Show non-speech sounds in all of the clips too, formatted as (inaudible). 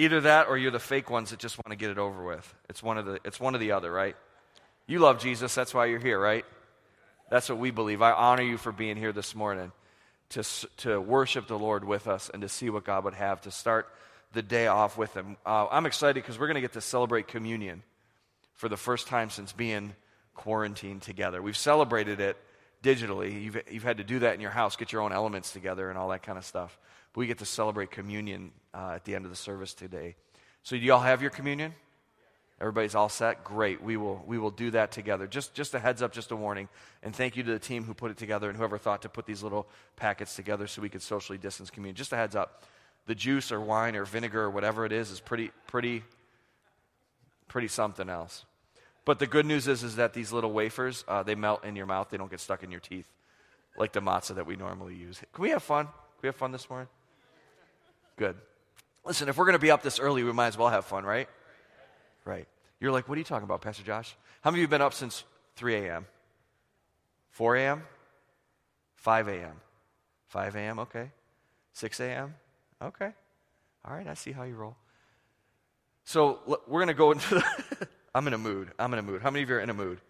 Either that or you're the fake ones that just want to get it over with. It's one of the, it's one or the other, right? You love Jesus, that's why you're here, right? That's what we believe. I honor you for being here this morning to, to worship the Lord with us and to see what God would have to start the day off with Him. Uh, I'm excited because we're going to get to celebrate communion for the first time since being quarantined together. We've celebrated it digitally. You've, you've had to do that in your house, get your own elements together and all that kind of stuff. But we get to celebrate communion uh, at the end of the service today. So, do y'all have your communion? Everybody's all set? Great. We will, we will do that together. Just, just a heads up, just a warning. And thank you to the team who put it together and whoever thought to put these little packets together so we could socially distance communion. Just a heads up. The juice or wine or vinegar or whatever it is is pretty, pretty, pretty something else. But the good news is, is that these little wafers, uh, they melt in your mouth. They don't get stuck in your teeth like the matzah that we normally use. Can we have fun? Can we have fun this morning? Good. Listen, if we're going to be up this early, we might as well have fun, right? Right. You're like, what are you talking about, Pastor Josh? How many of you have been up since 3 a.m.? 4 a.m.? 5 a.m.? 5 a.m., okay. 6 a.m.? Okay. All right, I see how you roll. So we're going to go into the. (laughs) I'm in a mood. I'm in a mood. How many of you are in a mood?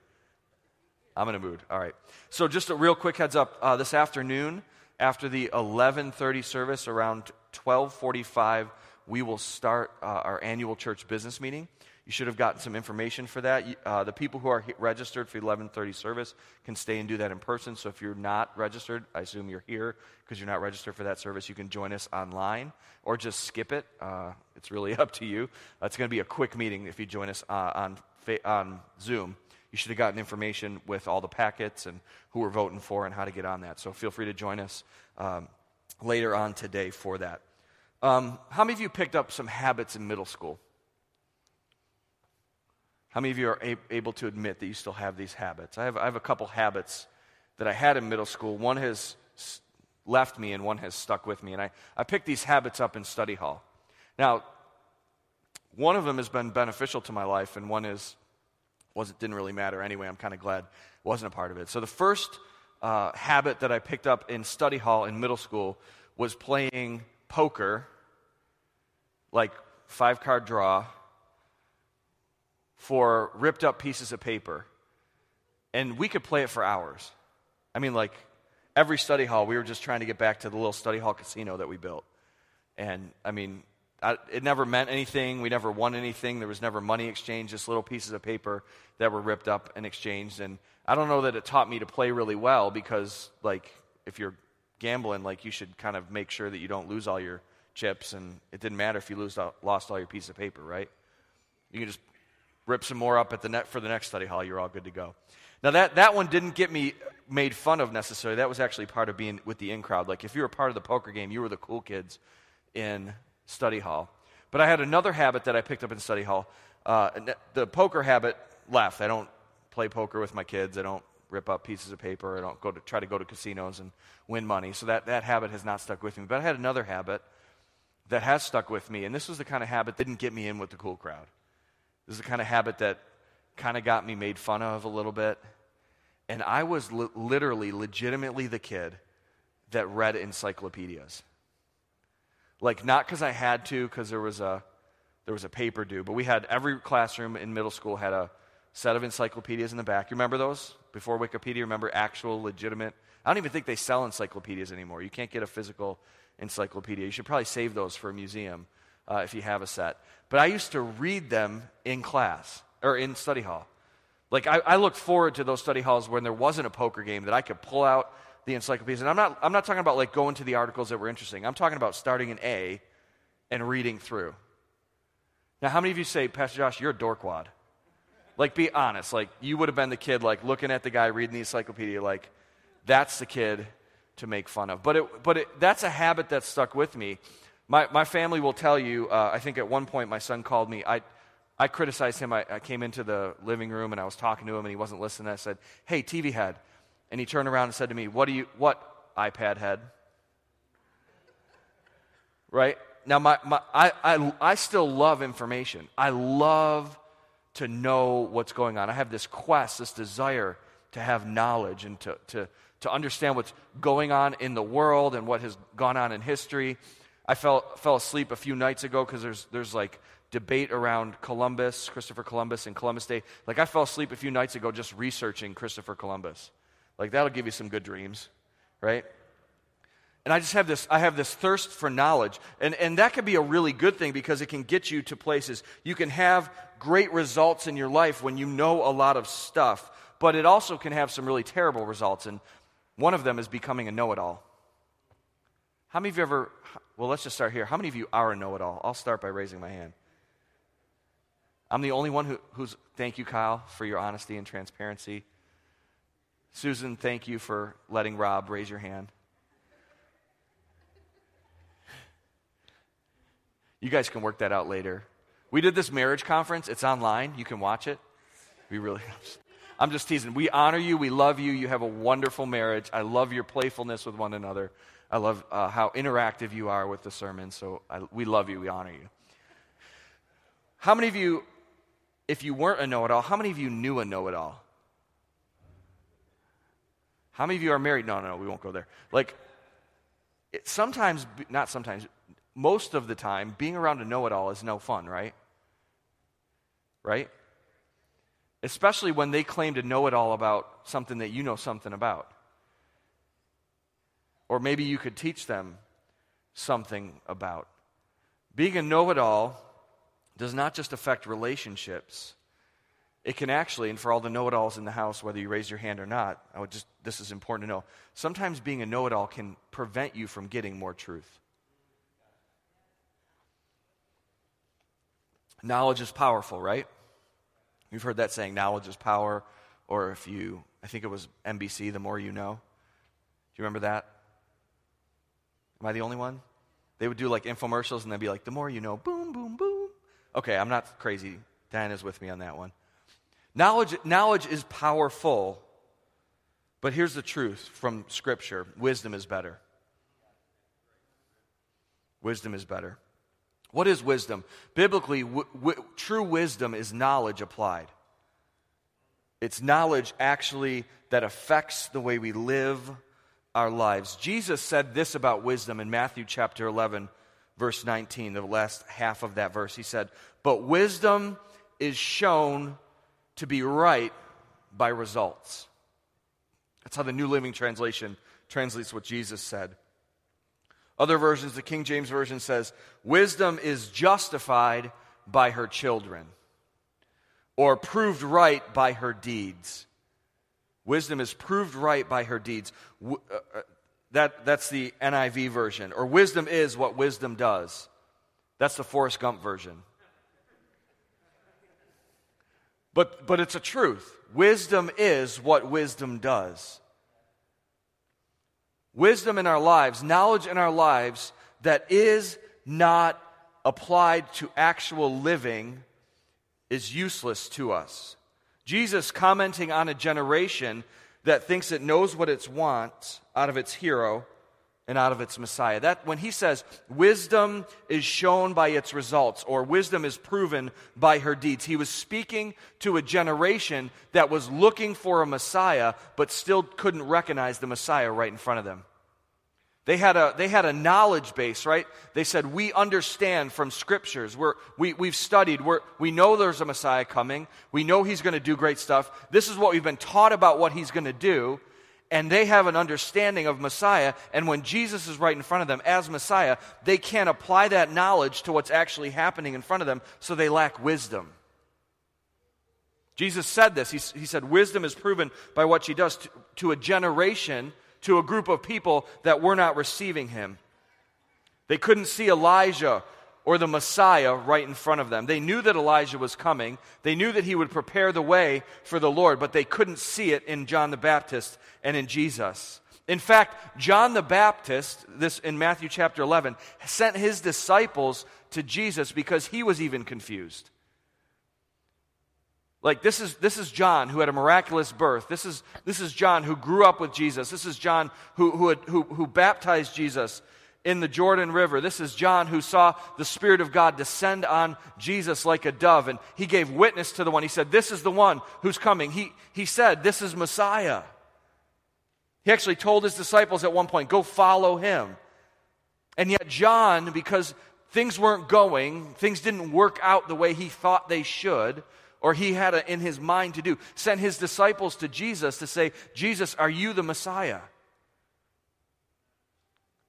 I'm in a mood. All right. So just a real quick heads up. Uh, this afternoon, after the 11:30 service, around 12:45, we will start uh, our annual church business meeting. You should have gotten some information for that. Uh, the people who are registered for 11:30 service can stay and do that in person. So if you're not registered, I assume you're here because you're not registered for that service. You can join us online or just skip it. Uh, it's really (laughs) up to you. It's going to be a quick meeting if you join us uh, on on Zoom. You should have gotten information with all the packets and who we're voting for and how to get on that. So feel free to join us um, later on today for that. Um, how many of you picked up some habits in middle school? How many of you are able to admit that you still have these habits? I have, I have a couple habits that I had in middle school. One has left me and one has stuck with me. And I, I picked these habits up in study hall. Now, one of them has been beneficial to my life, and one is was it didn't really matter anyway. I'm kind of glad it wasn't a part of it. So the first uh, habit that I picked up in study hall in middle school was playing poker, like five card draw, for ripped up pieces of paper. And we could play it for hours. I mean, like every study hall, we were just trying to get back to the little study hall casino that we built. And I mean, I, it never meant anything. We never won anything. There was never money exchanged, just little pieces of paper that were ripped up and exchanged. And I don't know that it taught me to play really well because, like, if you're gambling, like, you should kind of make sure that you don't lose all your chips. And it didn't matter if you lose, uh, lost all your piece of paper, right? You can just rip some more up at the net for the next study hall, you're all good to go. Now, that, that one didn't get me made fun of necessarily. That was actually part of being with the in crowd. Like, if you were part of the poker game, you were the cool kids in study hall. But I had another habit that I picked up in study hall. Uh, the poker habit left. I don't play poker with my kids. I don't rip up pieces of paper. I don't go to try to go to casinos and win money. So that, that habit has not stuck with me. But I had another habit that has stuck with me, and this was the kind of habit that didn't get me in with the cool crowd. This is the kind of habit that kind of got me made fun of a little bit. And I was li- literally, legitimately the kid that read encyclopedias. Like, not because I had to, because there was a there was a paper due, but we had every classroom in middle school had a set of encyclopedias in the back. You remember those before Wikipedia? Remember actual, legitimate? I don't even think they sell encyclopedias anymore. You can't get a physical encyclopedia. You should probably save those for a museum uh, if you have a set. But I used to read them in class or in study hall. Like, I, I looked forward to those study halls when there wasn't a poker game that I could pull out the encyclopedias. And I'm not, I'm not talking about like going to the articles that were interesting. I'm talking about starting an A and reading through. Now, how many of you say, Pastor Josh, you're a dorkwad? Like, be honest. Like, you would have been the kid, like, looking at the guy reading the encyclopedia, like, that's the kid to make fun of. But, it, but it, that's a habit that stuck with me. My, my family will tell you, uh, I think at one point my son called me. I, I criticized him. I, I came into the living room and I was talking to him and he wasn't listening. I said, Hey, TV head. And he turned around and said to me, What do you, what iPad head? Right? Now, my, my, I, I, I still love information. I love to know what's going on. I have this quest, this desire to have knowledge and to, to, to understand what's going on in the world and what has gone on in history. I fell, fell asleep a few nights ago because there's, there's like debate around Columbus, Christopher Columbus, and Columbus Day. Like, I fell asleep a few nights ago just researching Christopher Columbus. Like, that'll give you some good dreams, right? And I just have this, I have this thirst for knowledge. And, and that can be a really good thing because it can get you to places. You can have great results in your life when you know a lot of stuff, but it also can have some really terrible results. And one of them is becoming a know it all. How many of you ever, well, let's just start here. How many of you are a know it all? I'll start by raising my hand. I'm the only one who, who's, thank you, Kyle, for your honesty and transparency. Susan, thank you for letting Rob raise your hand. You guys can work that out later. We did this marriage conference. It's online. You can watch it. We really, (laughs) I'm just teasing. We honor you. We love you. You have a wonderful marriage. I love your playfulness with one another. I love uh, how interactive you are with the sermon. So I, we love you. We honor you. How many of you, if you weren't a know it all, how many of you knew a know it all? How many of you are married? No, no, no, we won't go there. Like, it, sometimes, not sometimes, most of the time, being around a know it all is no fun, right? Right? Especially when they claim to know it all about something that you know something about. Or maybe you could teach them something about. Being a know it all does not just affect relationships. It can actually, and for all the know it alls in the house, whether you raise your hand or not, I would just, this is important to know. Sometimes being a know it all can prevent you from getting more truth. Knowledge is powerful, right? You've heard that saying, knowledge is power. Or if you, I think it was NBC, the more you know. Do you remember that? Am I the only one? They would do like infomercials and they'd be like, the more you know, boom, boom, boom. Okay, I'm not crazy. Diana's with me on that one. Knowledge, knowledge is powerful, but here's the truth from Scripture wisdom is better. Wisdom is better. What is wisdom? Biblically, w- w- true wisdom is knowledge applied. It's knowledge actually that affects the way we live our lives. Jesus said this about wisdom in Matthew chapter 11, verse 19, the last half of that verse. He said, But wisdom is shown to be right by results. That's how the New Living Translation translates what Jesus said. Other versions, the King James Version says, Wisdom is justified by her children, or proved right by her deeds. Wisdom is proved right by her deeds. Uh, uh, that, that's the NIV version. Or wisdom is what wisdom does. That's the Forrest Gump version. But, but it's a truth. Wisdom is what wisdom does wisdom in our lives, knowledge in our lives that is not applied to actual living is useless to us. Jesus, commenting on a generation that thinks it knows what it wants out of its hero and out of its Messiah. That when he says wisdom is shown by its results or wisdom is proven by her deeds, he was speaking to a generation that was looking for a Messiah but still couldn't recognize the Messiah right in front of them. They had a, they had a knowledge base, right? They said, We understand from scriptures. We're, we, we've studied. We're, we know there's a Messiah coming. We know he's going to do great stuff. This is what we've been taught about what he's going to do. And they have an understanding of Messiah. And when Jesus is right in front of them as Messiah, they can't apply that knowledge to what's actually happening in front of them, so they lack wisdom. Jesus said this. He, he said, Wisdom is proven by what she does to, to a generation to a group of people that were not receiving him. They couldn't see Elijah or the Messiah right in front of them. They knew that Elijah was coming. They knew that he would prepare the way for the Lord, but they couldn't see it in John the Baptist and in Jesus. In fact, John the Baptist, this in Matthew chapter 11, sent his disciples to Jesus because he was even confused. Like this is this is John who had a miraculous birth. This is this is John who grew up with Jesus. This is John who who, had, who, who baptized Jesus in the Jordan River. This is John who saw the Spirit of God descend on Jesus like a dove, and he gave witness to the one. He said, This is the one who's coming. He, he said, This is Messiah. He actually told his disciples at one point, Go follow him. And yet, John, because things weren't going, things didn't work out the way he thought they should, or he had a, in his mind to do, sent his disciples to Jesus to say, Jesus, are you the Messiah?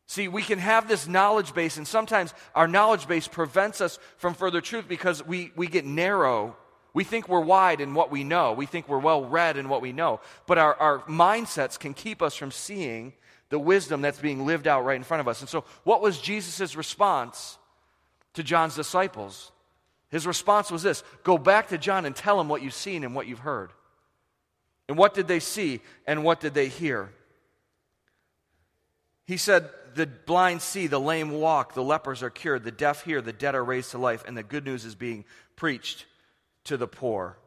See, we can have this knowledge base, and sometimes our knowledge base prevents us from further truth because we, we get narrow. We think we're wide in what we know. We think we're well read in what we know. But our, our mindsets can keep us from seeing the wisdom that's being lived out right in front of us. And so, what was Jesus' response to John's disciples? His response was this Go back to John and tell him what you've seen and what you've heard. And what did they see and what did they hear? He said, The blind see, the lame walk, the lepers are cured, the deaf hear, the dead are raised to life, and the good news is being preached to the poor.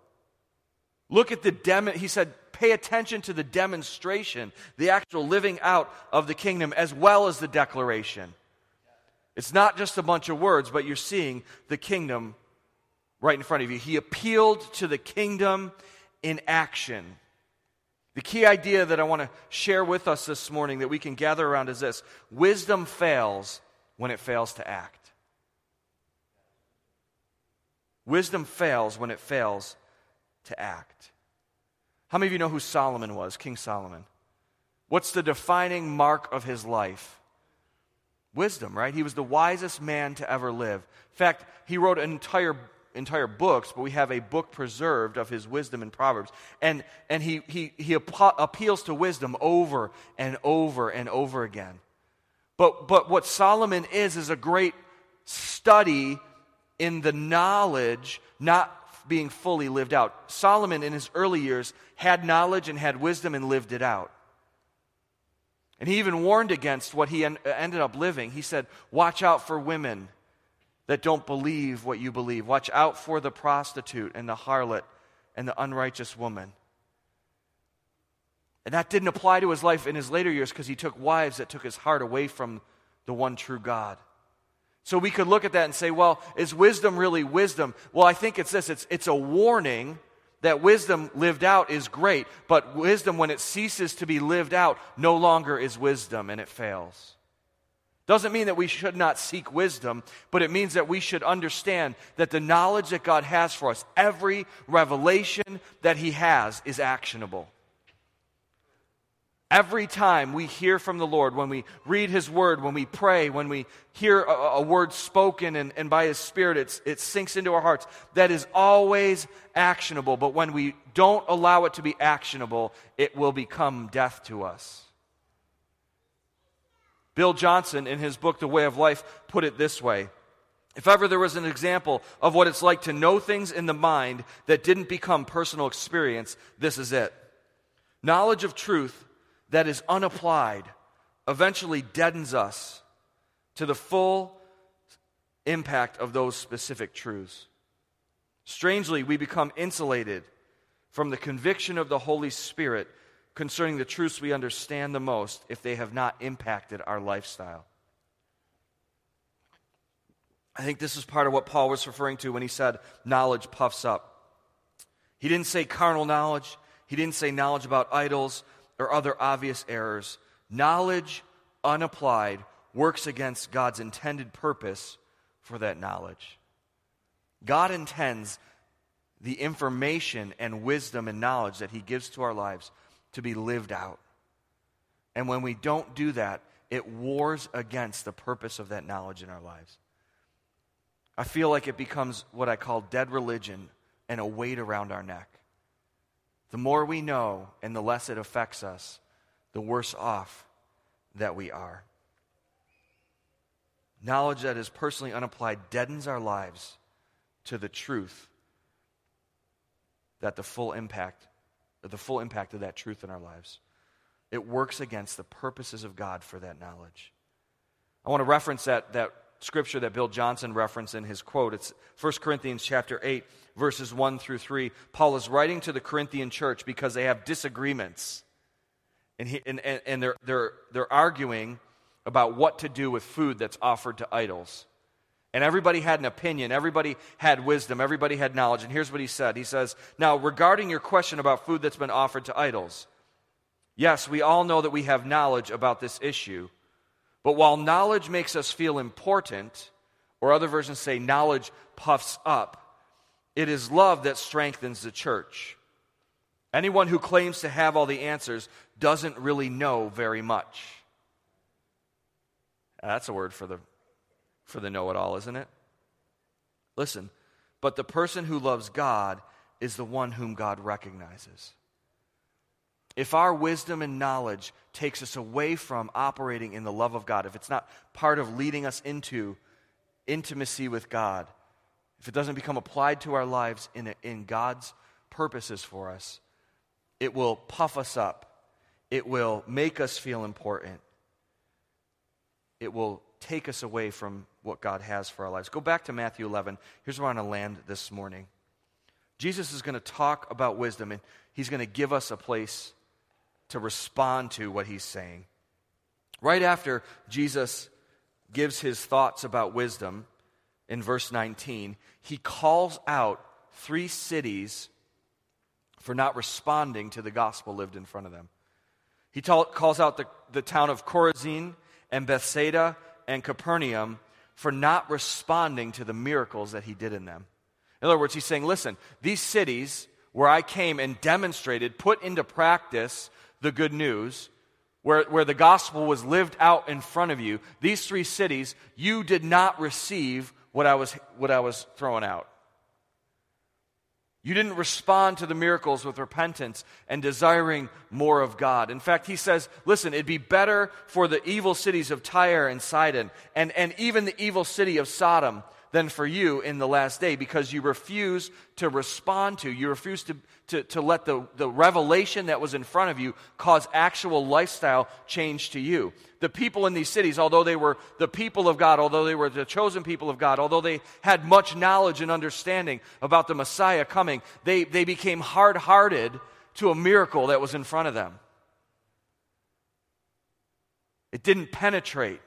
Look at the demo, he said, pay attention to the demonstration, the actual living out of the kingdom, as well as the declaration. It's not just a bunch of words, but you're seeing the kingdom right in front of you. He appealed to the kingdom in action. The key idea that I want to share with us this morning that we can gather around is this wisdom fails when it fails to act. Wisdom fails when it fails to act. How many of you know who Solomon was, King Solomon? What's the defining mark of his life? Wisdom, right? He was the wisest man to ever live. In fact, he wrote an entire entire books, but we have a book preserved of his wisdom in Proverbs. And, and he, he, he appeals to wisdom over and over and over again. But, but what Solomon is, is a great study in the knowledge not being fully lived out. Solomon, in his early years, had knowledge and had wisdom and lived it out. And he even warned against what he en- ended up living. He said, Watch out for women that don't believe what you believe. Watch out for the prostitute and the harlot and the unrighteous woman. And that didn't apply to his life in his later years because he took wives that took his heart away from the one true God. So we could look at that and say, well, is wisdom really wisdom? Well, I think it's this it's, it's a warning that wisdom lived out is great, but wisdom, when it ceases to be lived out, no longer is wisdom and it fails. Doesn't mean that we should not seek wisdom, but it means that we should understand that the knowledge that God has for us, every revelation that He has, is actionable. Every time we hear from the Lord, when we read His Word, when we pray, when we hear a, a word spoken and, and by His Spirit it sinks into our hearts, that is always actionable. But when we don't allow it to be actionable, it will become death to us. Bill Johnson, in his book, The Way of Life, put it this way If ever there was an example of what it's like to know things in the mind that didn't become personal experience, this is it. Knowledge of truth that is unapplied eventually deadens us to the full impact of those specific truths. Strangely, we become insulated from the conviction of the Holy Spirit concerning the truths we understand the most if they have not impacted our lifestyle. I think this is part of what Paul was referring to when he said knowledge puffs up. He didn't say carnal knowledge, he didn't say knowledge about idols or other obvious errors. Knowledge unapplied works against God's intended purpose for that knowledge. God intends the information and wisdom and knowledge that He gives to our lives to be lived out. And when we don't do that, it wars against the purpose of that knowledge in our lives. I feel like it becomes what I call dead religion and a weight around our neck. The more we know and the less it affects us, the worse off that we are. Knowledge that is personally unapplied deadens our lives to the truth that the full impact the full impact of that truth in our lives. It works against the purposes of God for that knowledge. I want to reference that, that scripture that Bill Johnson referenced in his quote. It's 1 Corinthians chapter 8, verses 1 through 3. Paul is writing to the Corinthian church because they have disagreements. And, he, and, and, and they're, they're, they're arguing about what to do with food that's offered to idols. And everybody had an opinion, everybody had wisdom, everybody had knowledge. And here's what he said He says, Now, regarding your question about food that's been offered to idols, yes, we all know that we have knowledge about this issue. But while knowledge makes us feel important, or other versions say knowledge puffs up, it is love that strengthens the church. Anyone who claims to have all the answers doesn't really know very much. That's a word for the, for the know it all, isn't it? Listen, but the person who loves God is the one whom God recognizes. If our wisdom and knowledge takes us away from operating in the love of God, if it's not part of leading us into intimacy with God, if it doesn't become applied to our lives in, a, in God's purposes for us, it will puff us up. It will make us feel important. It will take us away from what God has for our lives. Go back to Matthew 11. Here's where I want to land this morning. Jesus is going to talk about wisdom, and he's going to give us a place to respond to what he's saying. Right after Jesus gives his thoughts about wisdom in verse 19, he calls out three cities for not responding to the gospel lived in front of them. He calls out the, the town of Chorazin and Bethsaida and Capernaum for not responding to the miracles that he did in them. In other words, he's saying, listen, these cities where I came and demonstrated, put into practice the good news, where, where the gospel was lived out in front of you, these three cities, you did not receive what I was, what I was throwing out. You didn't respond to the miracles with repentance and desiring more of God. In fact, he says, listen, it'd be better for the evil cities of Tyre and Sidon and, and even the evil city of Sodom than for you in the last day because you refuse to respond to, you refuse to, to, to let the, the revelation that was in front of you cause actual lifestyle change to you. The people in these cities, although they were the people of God, although they were the chosen people of God, although they had much knowledge and understanding about the Messiah coming, they, they became hard hearted to a miracle that was in front of them. It didn't penetrate.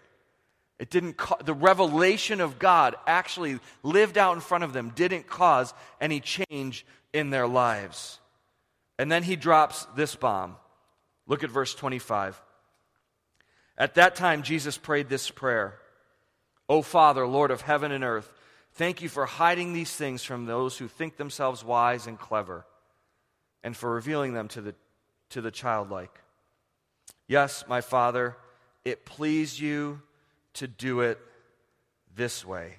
It didn't, the revelation of God actually lived out in front of them, didn't cause any change in their lives. And then he drops this bomb. Look at verse 25. At that time, Jesus prayed this prayer O Father, Lord of heaven and earth, thank you for hiding these things from those who think themselves wise and clever, and for revealing them to the, to the childlike. Yes, my Father, it pleased you to do it this way.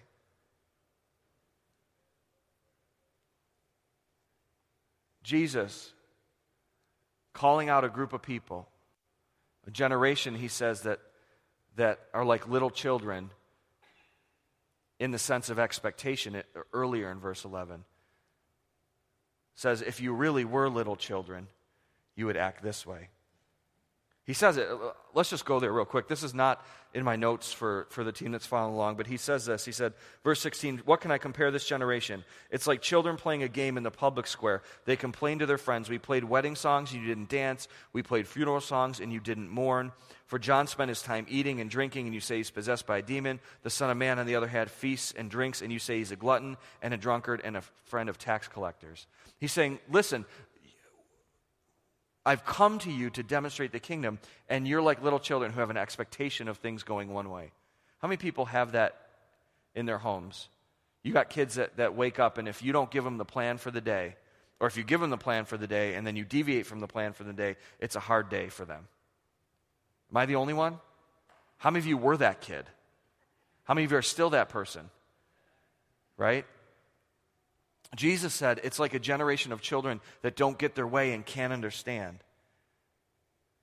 Jesus calling out a group of people, a generation, he says, that, that are like little children in the sense of expectation earlier in verse 11. Says, if you really were little children, you would act this way. He says it. Uh, let's just go there real quick. This is not in my notes for, for the team that's following along, but he says this. He said, verse 16, What can I compare this generation? It's like children playing a game in the public square. They complain to their friends, We played wedding songs, and you didn't dance. We played funeral songs, and you didn't mourn. For John spent his time eating and drinking, and you say he's possessed by a demon. The Son of Man, on the other hand, feasts and drinks, and you say he's a glutton and a drunkard and a friend of tax collectors. He's saying, Listen, I've come to you to demonstrate the kingdom, and you're like little children who have an expectation of things going one way. How many people have that in their homes? You got kids that, that wake up, and if you don't give them the plan for the day, or if you give them the plan for the day and then you deviate from the plan for the day, it's a hard day for them. Am I the only one? How many of you were that kid? How many of you are still that person? Right? Jesus said it's like a generation of children that don't get their way and can't understand.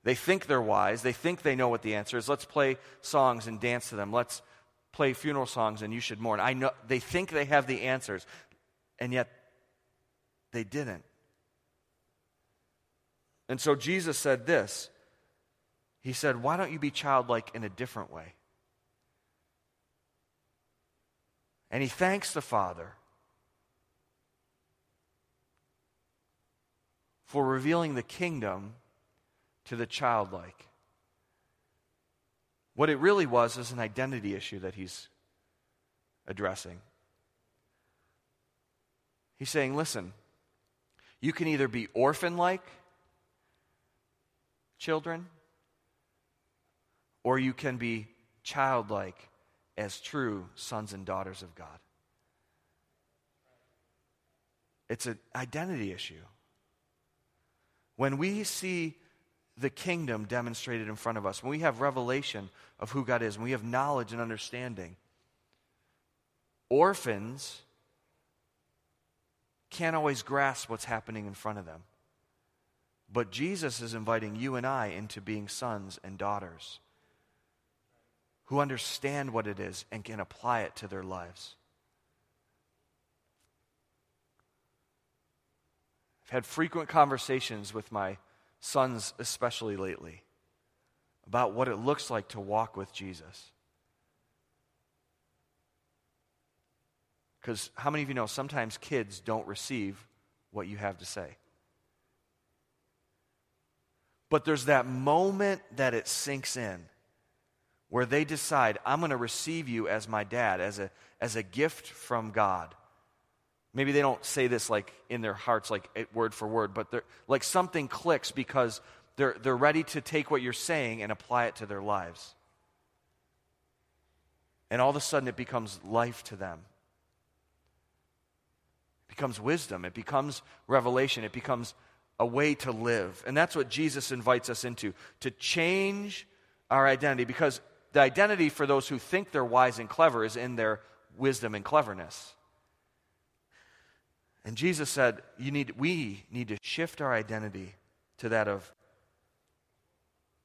They think they're wise. They think they know what the answer is. Let's play songs and dance to them. Let's play funeral songs and you should mourn. I know they think they have the answers, and yet they didn't. And so Jesus said this. He said, Why don't you be childlike in a different way? And he thanks the Father for revealing the kingdom to the childlike. What it really was is an identity issue that he's addressing. He's saying, listen, you can either be orphan like children, or you can be childlike as true sons and daughters of God. It's an identity issue. When we see the kingdom demonstrated in front of us, when we have revelation of who God is, when we have knowledge and understanding, orphans can't always grasp what's happening in front of them. But Jesus is inviting you and I into being sons and daughters who understand what it is and can apply it to their lives. I've had frequent conversations with my sons, especially lately, about what it looks like to walk with Jesus. Because how many of you know sometimes kids don't receive what you have to say? But there's that moment that it sinks in where they decide, I'm going to receive you as my dad, as a, as a gift from God. Maybe they don't say this like in their hearts, like eh, word for word, but they're, like something clicks because they're, they're ready to take what you're saying and apply it to their lives. And all of a sudden it becomes life to them. It becomes wisdom. It becomes revelation. It becomes a way to live. And that's what Jesus invites us into to change our identity because the identity for those who think they're wise and clever is in their wisdom and cleverness. And Jesus said, you need, we need to shift our identity to that of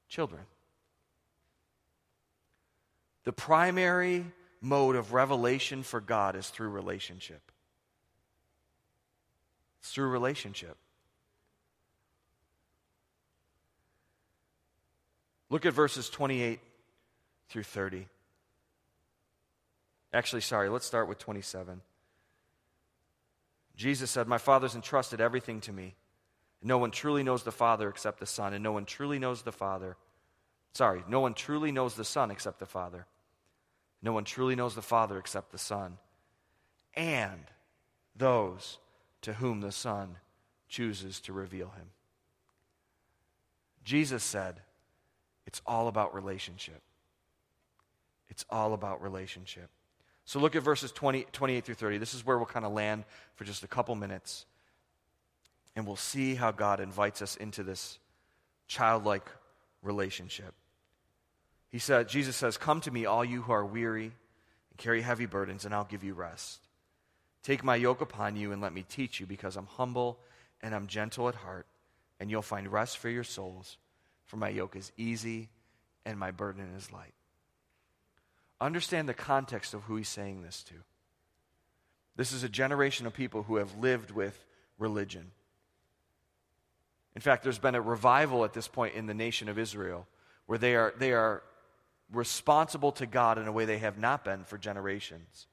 children. The primary mode of revelation for God is through relationship. It's through relationship. Look at verses 28 through 30. Actually, sorry, let's start with 27. Jesus said, My Father's entrusted everything to me. No one truly knows the Father except the Son, and no one truly knows the Father. Sorry, no one truly knows the Son except the Father. No one truly knows the Father except the Son, and those to whom the Son chooses to reveal him. Jesus said, It's all about relationship. It's all about relationship. So look at verses 20, 28 through 30. This is where we'll kind of land for just a couple minutes. And we'll see how God invites us into this childlike relationship. He said, Jesus says, Come to me, all you who are weary and carry heavy burdens, and I'll give you rest. Take my yoke upon you and let me teach you, because I'm humble and I'm gentle at heart, and you'll find rest for your souls. For my yoke is easy and my burden is light. Understand the context of who he's saying this to. This is a generation of people who have lived with religion. In fact, there's been a revival at this point in the nation of Israel where they are, they are responsible to God in a way they have not been for generations.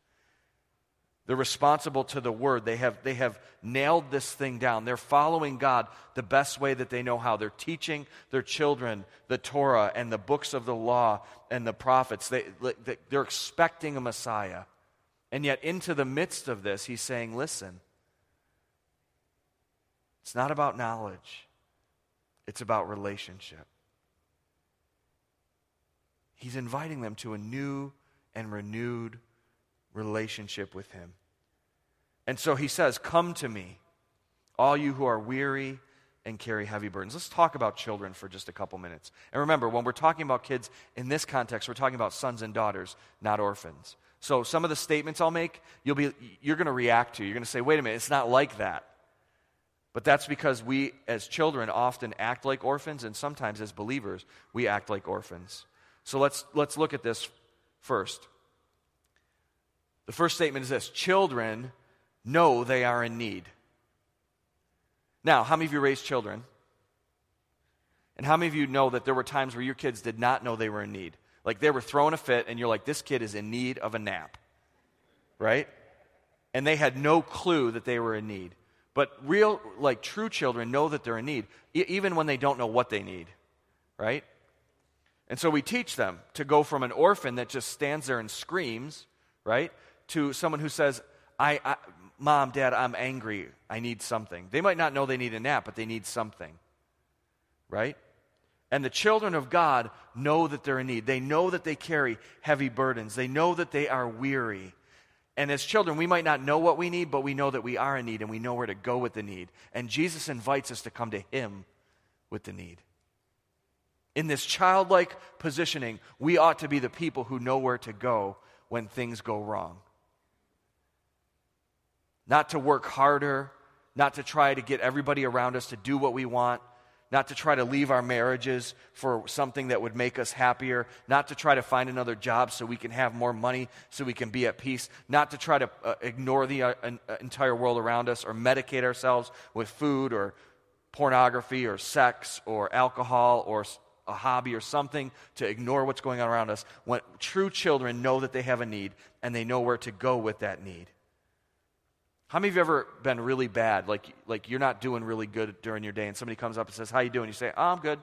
They're responsible to the word. They have, they have nailed this thing down. They're following God the best way that they know how. They're teaching their children the Torah and the books of the law and the prophets. They, they're expecting a Messiah. And yet, into the midst of this, he's saying, listen, it's not about knowledge, it's about relationship. He's inviting them to a new and renewed relationship with Him. And so he says, Come to me, all you who are weary and carry heavy burdens. Let's talk about children for just a couple minutes. And remember, when we're talking about kids in this context, we're talking about sons and daughters, not orphans. So some of the statements I'll make, you'll be, you're going to react to. You're going to say, wait a minute, it's not like that. But that's because we, as children, often act like orphans, and sometimes as believers, we act like orphans. So let's, let's look at this first. The first statement is this Children know they are in need. Now, how many of you raised children? And how many of you know that there were times where your kids did not know they were in need? Like they were throwing a fit, and you're like, this kid is in need of a nap. Right? And they had no clue that they were in need. But real, like true children know that they're in need, e- even when they don't know what they need. Right? And so we teach them to go from an orphan that just stands there and screams, right, to someone who says, I, I, Mom, Dad, I'm angry. I need something. They might not know they need a nap, but they need something. Right? And the children of God know that they're in need. They know that they carry heavy burdens. They know that they are weary. And as children, we might not know what we need, but we know that we are in need and we know where to go with the need. And Jesus invites us to come to Him with the need. In this childlike positioning, we ought to be the people who know where to go when things go wrong. Not to work harder, not to try to get everybody around us to do what we want, not to try to leave our marriages for something that would make us happier, not to try to find another job so we can have more money so we can be at peace, not to try to uh, ignore the uh, uh, entire world around us or medicate ourselves with food or pornography or sex or alcohol or a hobby or something to ignore what's going on around us. When true children know that they have a need and they know where to go with that need. How many of you ever been really bad, like, like you're not doing really good during your day, and somebody comes up and says, How you doing? You say, Oh, I'm good.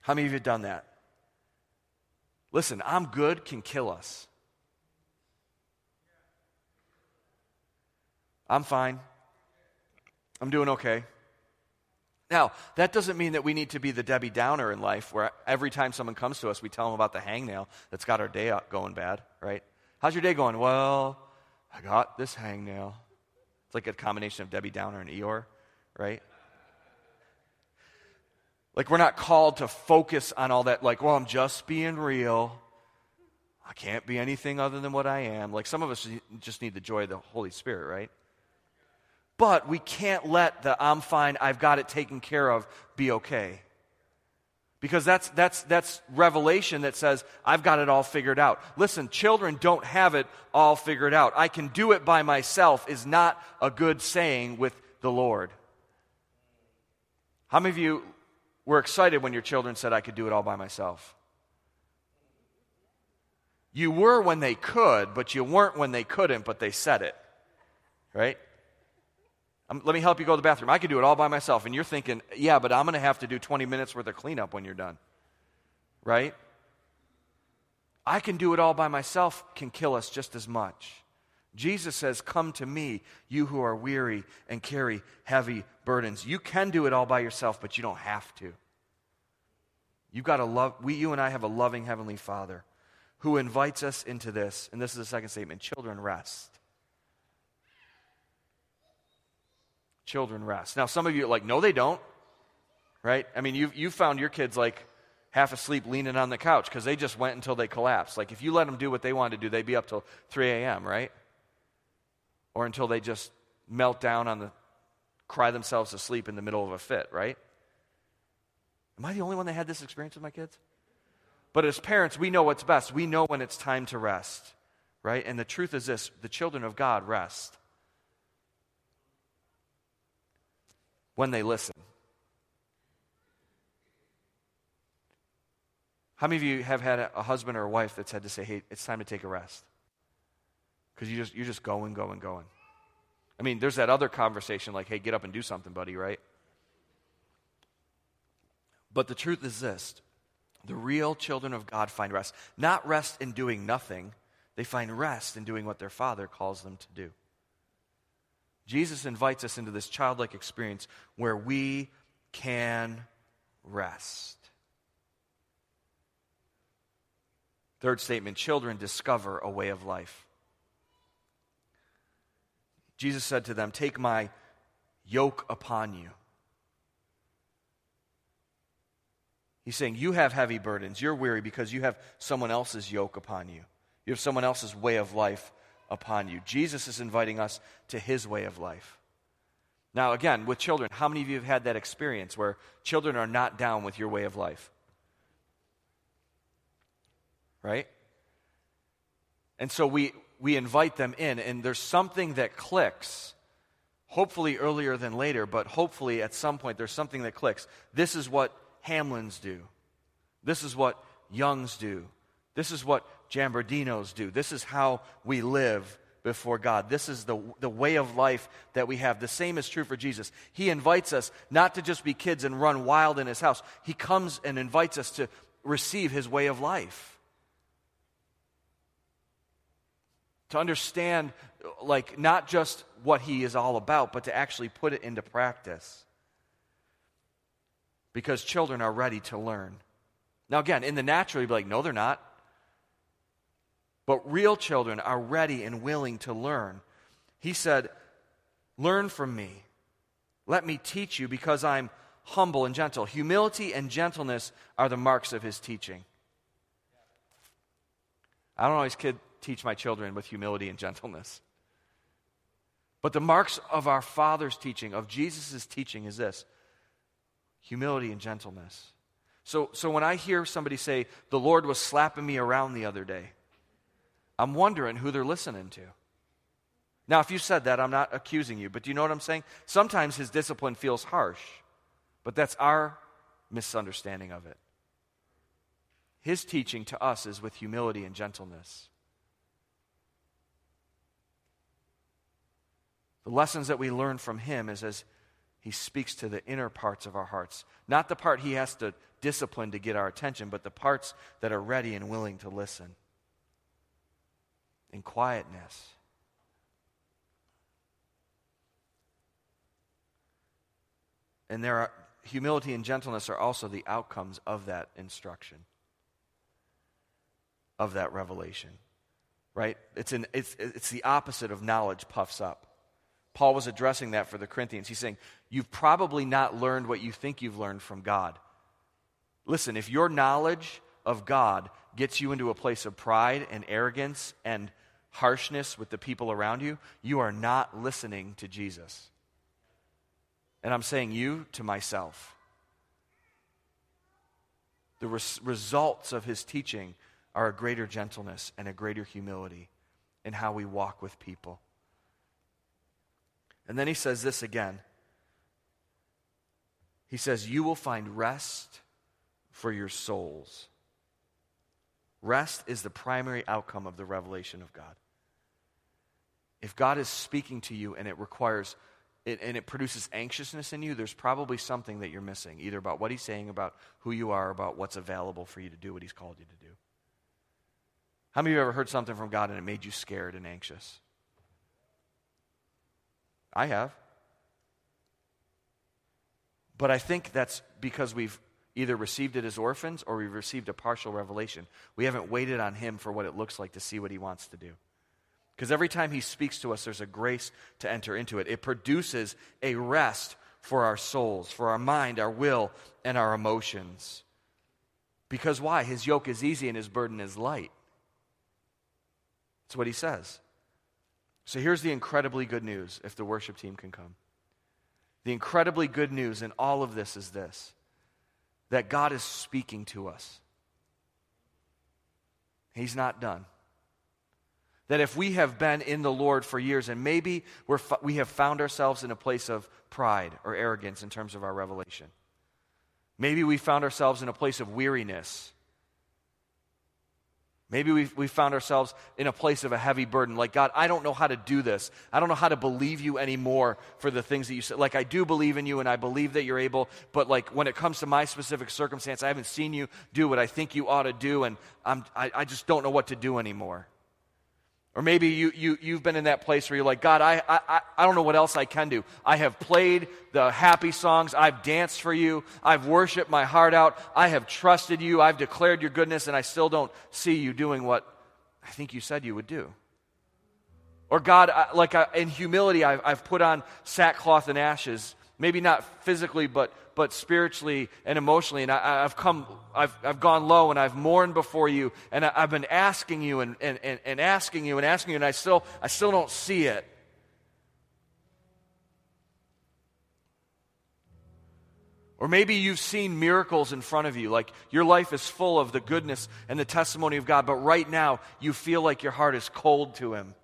How many of you have done that? Listen, I'm good can kill us. I'm fine. I'm doing okay. Now, that doesn't mean that we need to be the Debbie Downer in life where every time someone comes to us, we tell them about the hangnail that's got our day going bad, right? How's your day going? Well, I got this hangnail. It's like a combination of Debbie Downer and Eeyore, right? Like, we're not called to focus on all that, like, well, I'm just being real. I can't be anything other than what I am. Like, some of us just need the joy of the Holy Spirit, right? But we can't let the I'm fine, I've got it taken care of be okay. Because that's, that's, that's revelation that says, I've got it all figured out. Listen, children don't have it all figured out. I can do it by myself is not a good saying with the Lord. How many of you were excited when your children said, I could do it all by myself? You were when they could, but you weren't when they couldn't, but they said it. Right? Let me help you go to the bathroom. I can do it all by myself. And you're thinking, yeah, but I'm going to have to do 20 minutes worth of cleanup when you're done. Right? I can do it all by myself can kill us just as much. Jesus says, Come to me, you who are weary and carry heavy burdens. You can do it all by yourself, but you don't have to. You've got to love, we, you and I have a loving Heavenly Father who invites us into this. And this is the second statement children, rest. Children rest. Now, some of you are like, no, they don't. Right? I mean, you've, you found your kids like half asleep leaning on the couch because they just went until they collapsed. Like, if you let them do what they wanted to do, they'd be up till 3 a.m., right? Or until they just melt down on the, cry themselves to sleep in the middle of a fit, right? Am I the only one that had this experience with my kids? But as parents, we know what's best. We know when it's time to rest, right? And the truth is this the children of God rest. When they listen. How many of you have had a, husband or a wife that's had to say, hey, it's time to take a rest? Because you just, you're just going, going, going. I mean, there's that other conversation like, hey, get up and do something, buddy, right? But the truth is this the real children of God find rest. Not rest in doing nothing, they find rest in doing what their Father calls them to do. Jesus invites us into this childlike experience where we can rest. Third statement children discover a way of life. Jesus said to them, Take my yoke upon you. He's saying, You have heavy burdens. You're weary because you have someone else's yoke upon you. You have someone else's way of life upon you. Jesus is inviting us to his way of life. Now, again, with children, how many of you have had that experience where children are not down with your way of life? Right? And so we, we invite them in, and there's something that clicks, hopefully earlier than later, but hopefully at some point there's something that clicks. This is what Hamlins do. This is what Youngs do. This is what Jambardinos do. This is how we live before God. This is the, the way of life that we have. The same is true for Jesus. He invites us not to just be kids and run wild in his house, He comes and invites us to receive his way of life. To understand, like, not just what he is all about, but to actually put it into practice. because children are ready to learn. Now, again, in the natural, you'd be like, no, they're not. But real children are ready and willing to learn. He said, Learn from me. Let me teach you because I'm humble and gentle. Humility and gentleness are the marks of his teaching. I don't always kid, teach my children with humility and gentleness. But the marks of our Father's teaching, of Jesus' teaching, is this humility and gentleness. So, so when I hear somebody say, the Lord was slapping me around the other day, I'm wondering who they're listening to. Now, if you said that, I'm not accusing you, but do you know what I'm saying? Sometimes his discipline feels harsh, but that's our misunderstanding of it. His teaching to us is with humility and gentleness. The lessons that we learn from him is as he speaks to the inner parts of our hearts. Not the part he has to discipline to get our attention, but the parts that are ready and willing to listen. In quietness. And there are humility and gentleness are also the outcomes of that instruction, of that revelation. Right? It's, an, it's, it's the opposite of knowledge puffs up. Paul was addressing that for the Corinthians. He's saying, You've probably not learned what you think you've learned from God. Listen, if your knowledge of God gets you into a place of pride and arrogance and harshness with the people around you, you are not listening to Jesus. And I'm saying you to myself. The res- results of his teaching are a greater gentleness and a greater humility in how we walk with people. And then he says this again. He says, You will find rest for your souls. Rest is the primary outcome of the revelation of God. If God is speaking to you and it requires it, and it produces anxiousness in you, there's probably something that you're missing, either about what He's saying, about who you are, about what's available for you to do what He's called you to do. How many of you have ever heard something from God and it made you scared and anxious? I have. But I think that's because we've either received it as orphans or we've received a partial revelation. We haven't waited on Him for what it looks like to see what He wants to do. Because every time He speaks to us, there's a grace to enter into it. It produces a rest for our souls, for our mind, our will, and our emotions. Because why? His yoke is easy and His burden is light. That's what He says. So here's the incredibly good news if the worship team can come. The incredibly good news in all of this is this that God is speaking to us. He's not done. That if we have been in the Lord for years and maybe we're, we have found ourselves in a place of pride or arrogance in terms of our revelation, maybe we found ourselves in a place of weariness Maybe we we found ourselves in a place of a heavy burden. Like, God, I don't know how to do this. I don't know how to believe you anymore for the things that you said. Like, I do believe in you and I believe that you're able, but like when it comes to my specific circumstance, I haven't seen you do what I think you ought to do, and I'm, I, I just don't know what to do anymore. Or maybe you, you, you've been in that place where you're like, God, I, I, I don't know what else I can do. I have played the happy songs. I've danced for you. I've worshiped my heart out. I have trusted you. I've declared your goodness, and I still don't see you doing what I think you said you would do. Or, God, I, like I, in humility, I've, I've put on sackcloth and ashes maybe not physically, but, but spiritually and emotionally. And I, have come, I've, I've gone low and I've mourned before you. And I, have been asking you and, and, and, and asking you and asking you, and I still, I still don't see it. Or maybe you've seen miracles in front of you, like your life is full of the goodness and the testimony of God, but right now you feel like your heart is cold to Him.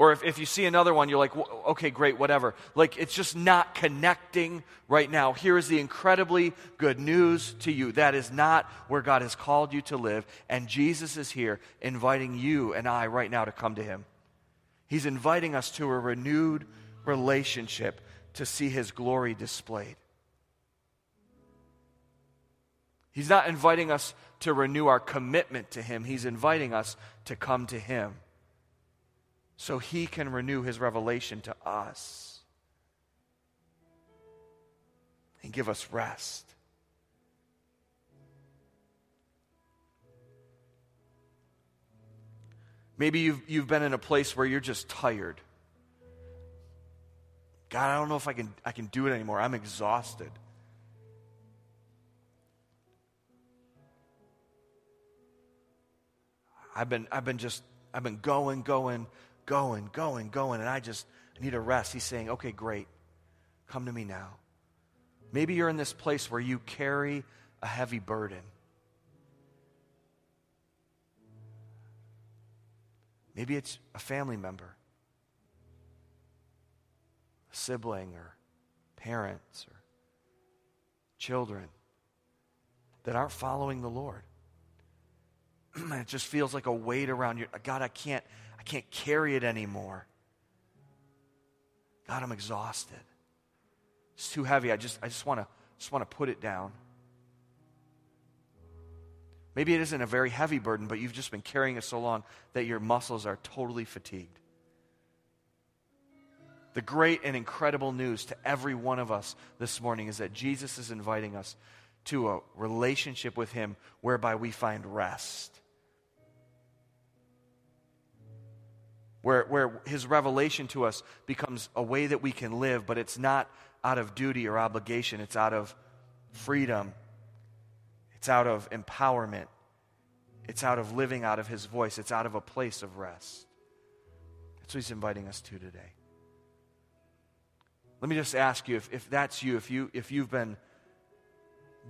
Or if, if you see another one, you're like, okay, great, whatever. Like, it's just not connecting right now. Here is the incredibly good news to you. That is not where God has called you to live. And Jesus is here inviting you and I right now to come to Him. He's inviting us to a renewed relationship to see His glory displayed. He's not inviting us to renew our commitment to Him, He's inviting us to come to Him so he can renew his revelation to us. and give us rest. Maybe you've, you've been in a place where you're just tired. God, I don't know if I can, I can do it anymore. I'm exhausted. I've been, I've been just, I've been going, going, going, going, going, and I just need a rest. He's saying, okay, great. Come to me now. Maybe you're in this place where you carry a heavy burden. Maybe it's a family member, a sibling, or parents, or children that aren't following the Lord. (clears throat) it just feels like a weight around you. God, I can't, I can't carry it anymore. God, I'm exhausted. It's too heavy. I just, I just want to just want to put it down. Maybe it isn't a very heavy burden, but you've just been carrying it so long that your muscles are totally fatigued. The great and incredible news to every one of us this morning is that Jesus is inviting us to a relationship with Him whereby we find rest. Where, where His revelation to us becomes a way that we can live, but it's not out of duty or obligation, it's out of freedom, it's out of empowerment, it's out of living out of His voice, it's out of a place of rest. That's what He's inviting us to today. Let me just ask you if, if that's you, if, you, if you've been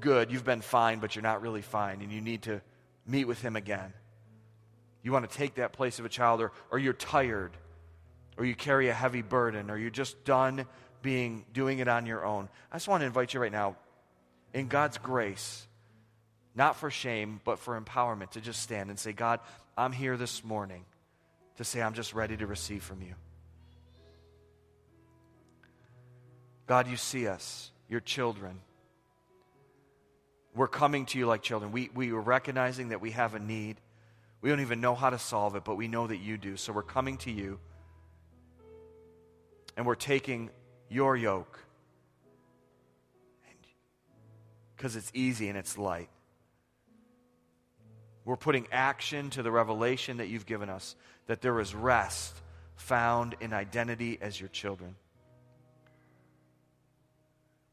good, you've been fine, but you're not really fine, and you need to meet with Him again. You want to take that place of a child, or, or you're tired, or you carry a heavy burden, or you're just done being doing it on your own. I just want to invite you right now, in God's grace, not for shame, but for empowerment, to just stand and say, God, I'm here this morning to say I'm just ready to receive from you. God, you see us, your children. We're coming to you like children. We, we are recognizing that we have a need. We don't even know how to solve it, but we know that you do. So we're coming to you and we're taking your yoke because it's easy and it's light. We're putting action to the revelation that you've given us that there is rest found in identity as your children.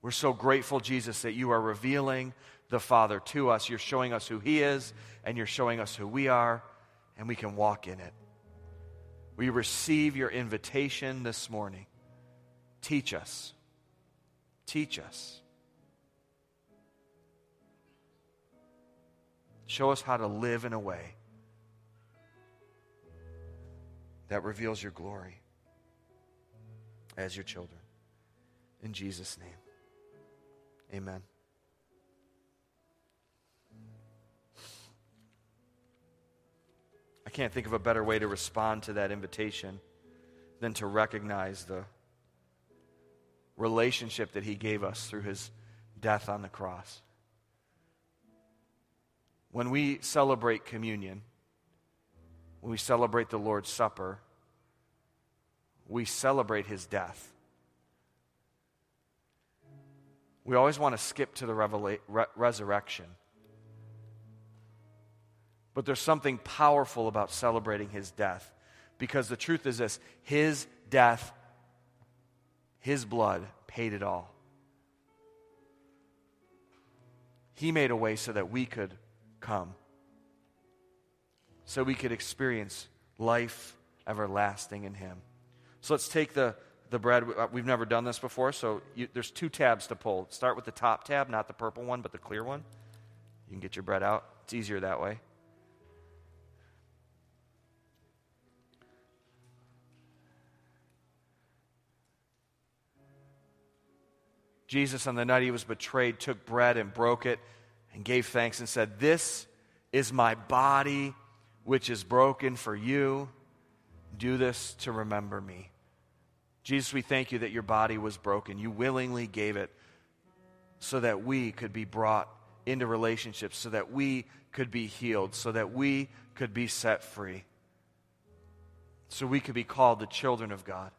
We're so grateful, Jesus, that you are revealing the Father to us. You're showing us who He is, and you're showing us who we are, and we can walk in it. We receive your invitation this morning. Teach us. Teach us. Show us how to live in a way that reveals your glory as your children. In Jesus' name, amen. Can't think of a better way to respond to that invitation than to recognize the relationship that He gave us through His death on the cross. When we celebrate communion, when we celebrate the Lord's Supper, we celebrate His death. We always want to skip to the revela- re- resurrection. But there's something powerful about celebrating his death. Because the truth is this his death, his blood paid it all. He made a way so that we could come, so we could experience life everlasting in him. So let's take the, the bread. Uh, we've never done this before, so you, there's two tabs to pull. Start with the top tab, not the purple one, but the clear one. You can get your bread out. It's easier that way. Jesus, on the night he was betrayed, took bread and broke it and gave thanks and said, This is my body, which is broken for you. Do this to remember me. Jesus, we thank you that your body was broken. You willingly gave it so that we could be brought into relationships, so that we could be healed, so that we could be set free, so we could be called the children of God.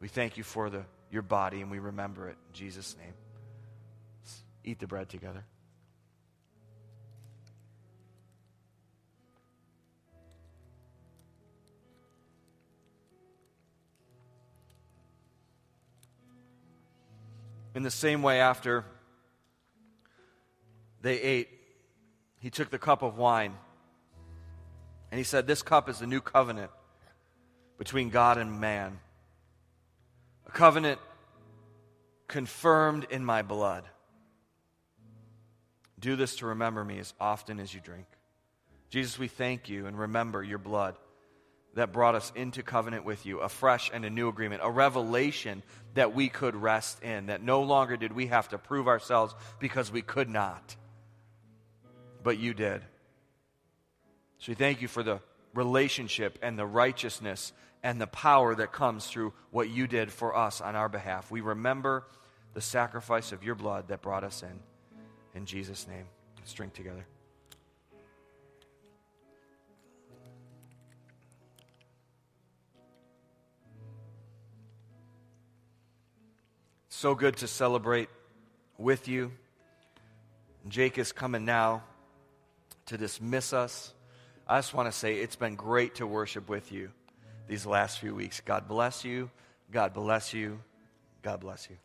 We thank you for the your body and we remember it. In Jesus' name. Let's eat the bread together. In the same way, after they ate, he took the cup of wine and he said, This cup is the new covenant between God and man, a covenant confirmed in my blood. Do this to remember me as often as you drink. Jesus, we thank you and remember your blood that brought us into covenant with you, a fresh and a new agreement, a revelation that we could rest in, that no longer did we have to prove ourselves because we could not, but you did. So we thank you for the relationship and the righteousness and the power that comes through what you did for us on our behalf. We remember the sacrifice of your blood that brought us in. In Jesus' name, let's drink together. So good to celebrate with you. Jake is coming now to dismiss us. I just want to say it's been great to worship with you these last few weeks. God bless you. God bless you. God bless you.